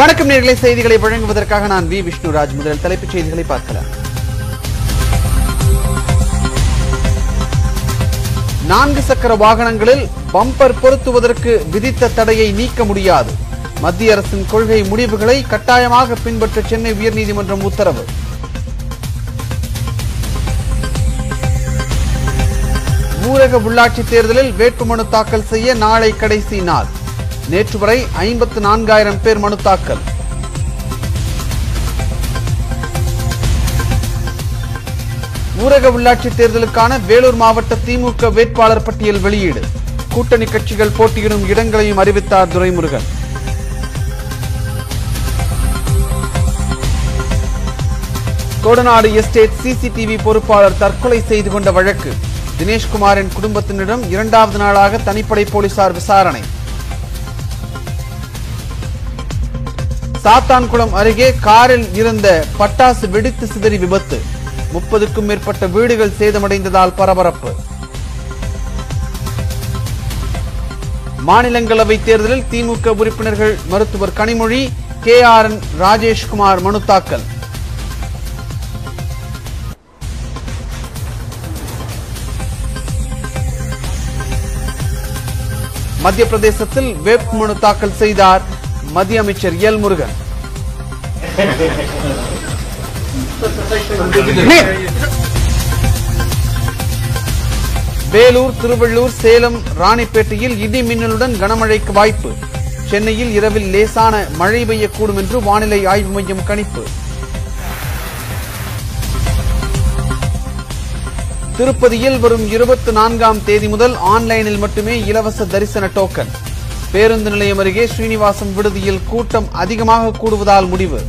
வணக்கம் நேர்களை செய்திகளை வழங்குவதற்காக நான் வி. விஷ்ணுராஜ். முதலில் தலைப்புச் செய்திகளை பார்க்கலாம். நான்கு சக்கர வாகனங்களில் பம்பர் பொருத்துவதற்கு விதித்த தடையை நீக்க முடியாது. மத்திய அரசின் கொள்கை முடிவுகளை கட்டாயமாக பின்பற்ற சென்னை உயர்நீதிமன்றம் உத்தரவு. ஊரக உள்ளாட்சி தேர்தலில் வேட்புமனு தாக்கல் செய்ய நாளை கடைசி நாள். நேற்று வரை ஐம்பத்து நான்காயிரம் பேர் மனு தாக்கல். ஊரக உள்ளாட்சி தேர்தலுக்கான வேலூர் மாவட்ட திமுக வேட்பாளர் பட்டியல் வெளியீடு. கூட்டணி கட்சிகள் போட்டியிடும் இடங்களையும் அறிவித்தார் துரைமுருகன். கோடநாடு எஸ்டேட் சிசிடிவி பொறுப்பாளர் தற்கொலை செய்து கொண்ட வழக்கு. தினேஷ்குமாரின் குடும்பத்தினரிடம் இரண்டாவது நாளாக தனிப்படை போலீசார் விசாரணை. சாத்தான்குளம் அருகே காரில் இருந்த பட்டாசு வெடித்து சிதறி விபத்து. முப்பதுக்கும் மேற்பட்ட வீடுகள் சேதமடைந்ததால் பரபரப்பு. மாநிலங்களவை தேர்தலில் திமுக உறுப்பினர்கள் மருத்துவர் Kanimozhi K R N Rajeshkumar மனு தாக்கல். மத்திய பிரதேசத்தில் வேட்புமனு தாக்கல் செய்தார் மத்திய அமைச்சர் எல் முருகன். வேலூர் திருவள்ளூர் சேலம் ராணிப்பேட்டையில் இடி மின்னலுடன் கனமழைக்கு வாய்ப்பு. சென்னையில் இரவில் லேசான மழை பெய்யக்கூடும் என்று வானிலை ஆய்வு மையம் கணிப்பு. திருப்பதியில் வரும் இருபத்தி நான்காம் தேதி முதல் ஆன்லைனில் மட்டுமே இலவச தரிசன டோக்கன் பேருந்து நிலையம் அருகே ஸ்ரீனிவாசம் விடுதியில் கூட்டம் அதிகமாக கூடுவதால் முடிவு